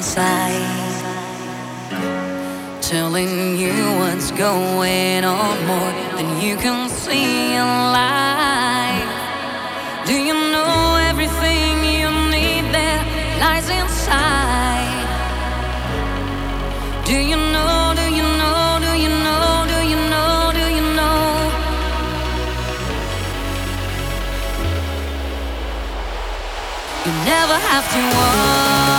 inside, telling you what's going on more than you can see in life. Do you know everything you need there lies inside? Do you know? Do you know? Do you know? Do you know? Do you know? You never have to walk.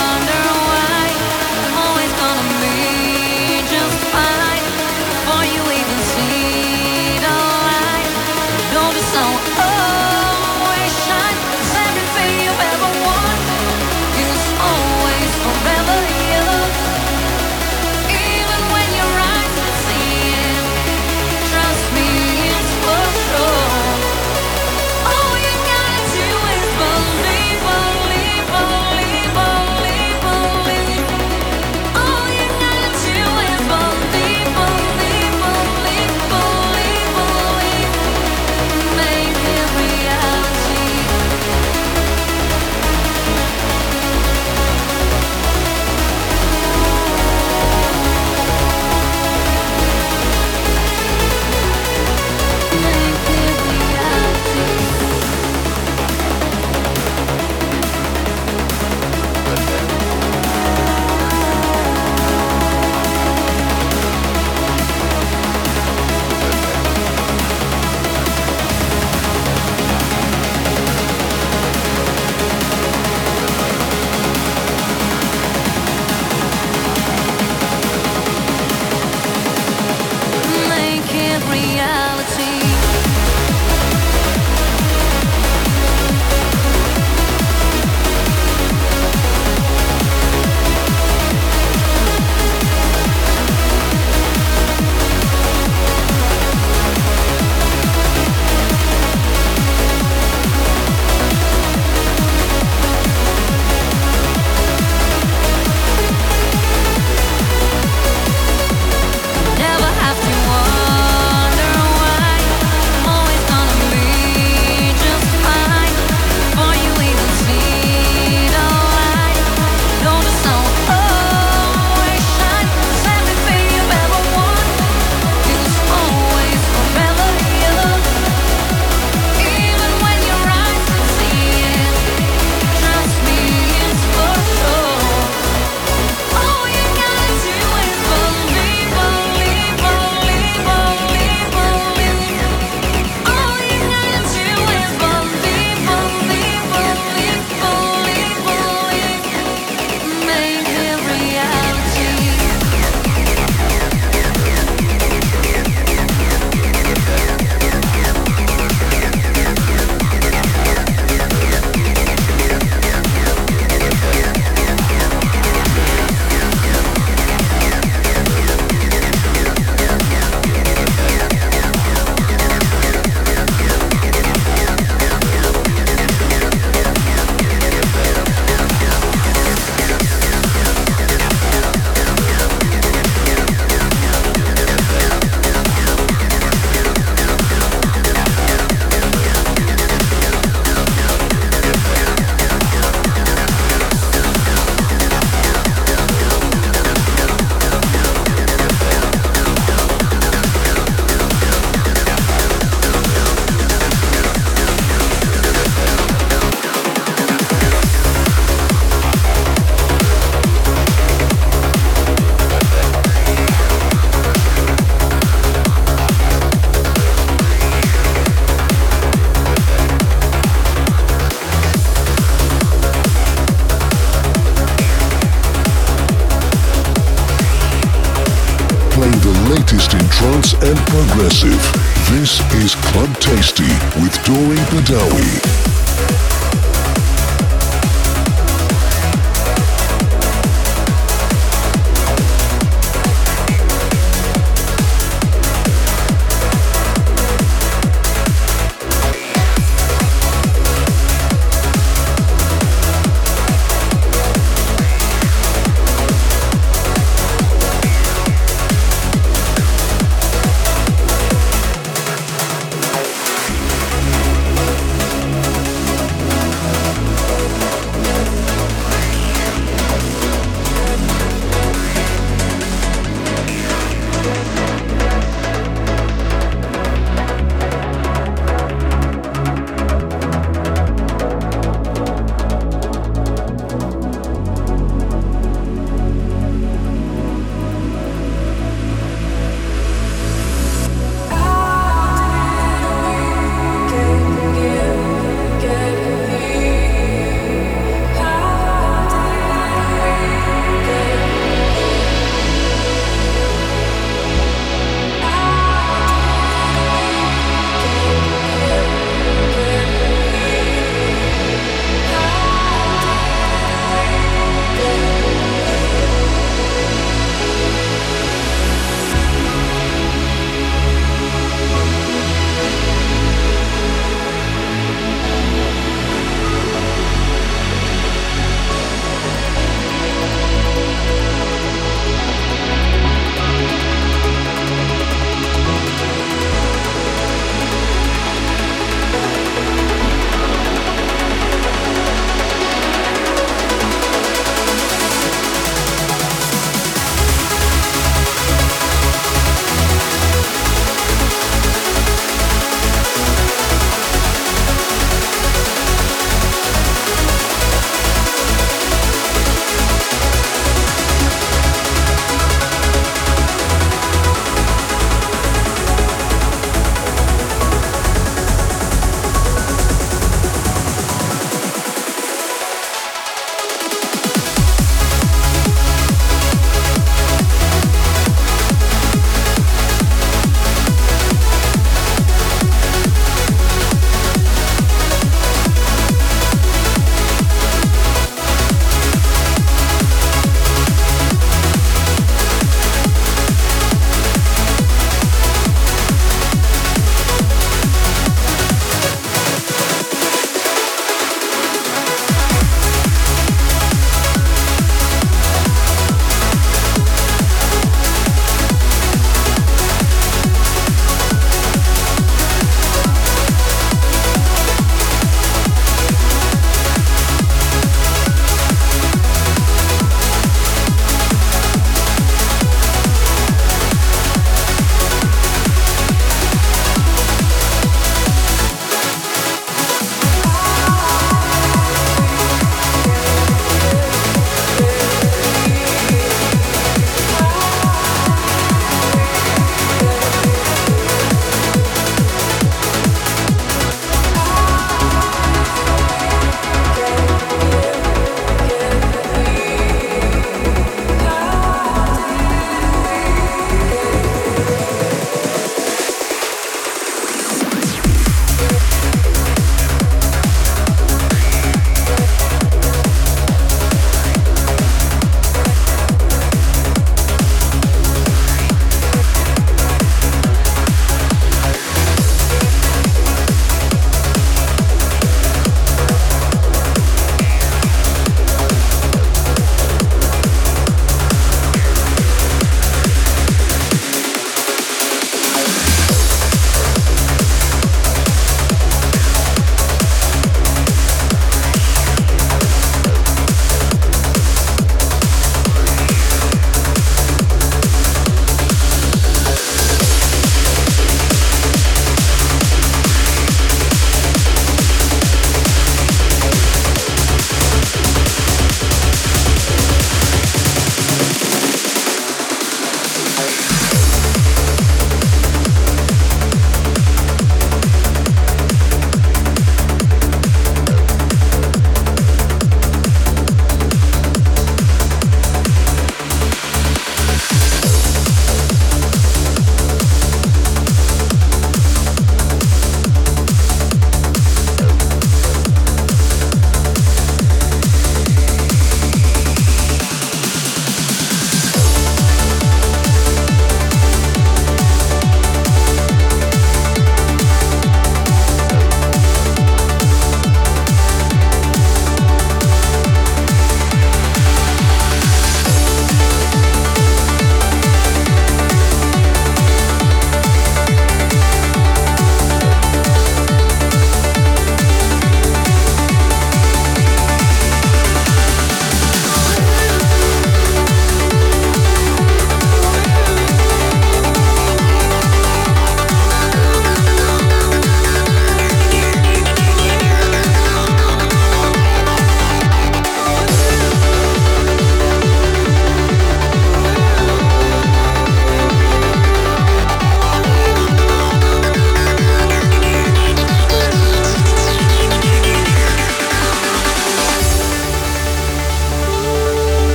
Tasty with Dori Badawi.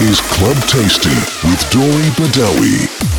Is Club Tasty with Dori Badawi.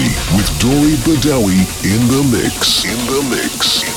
With Dori Badawi. In the mix. In the mix.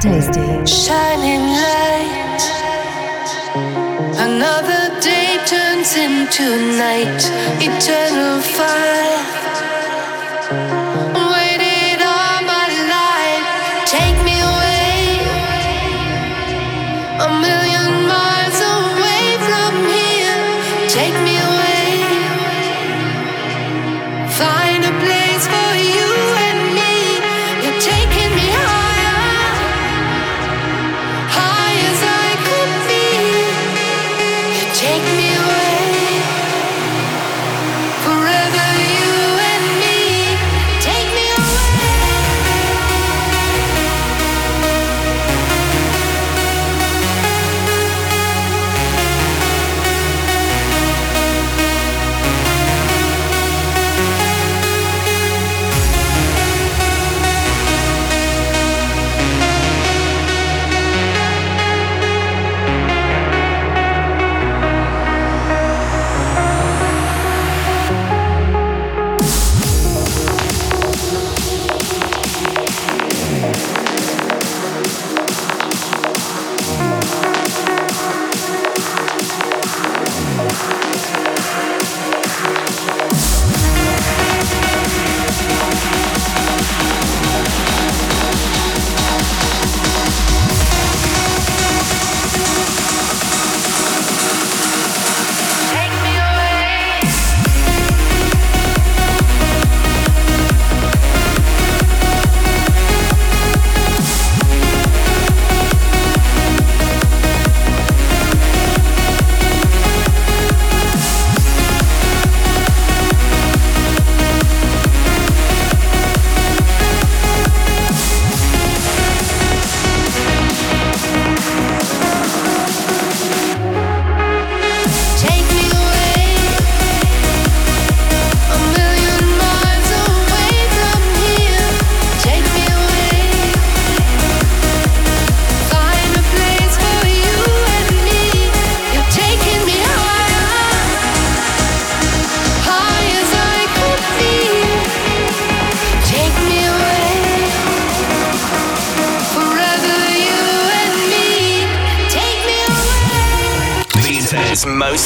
Tasty. Shining light. Another day turns into night.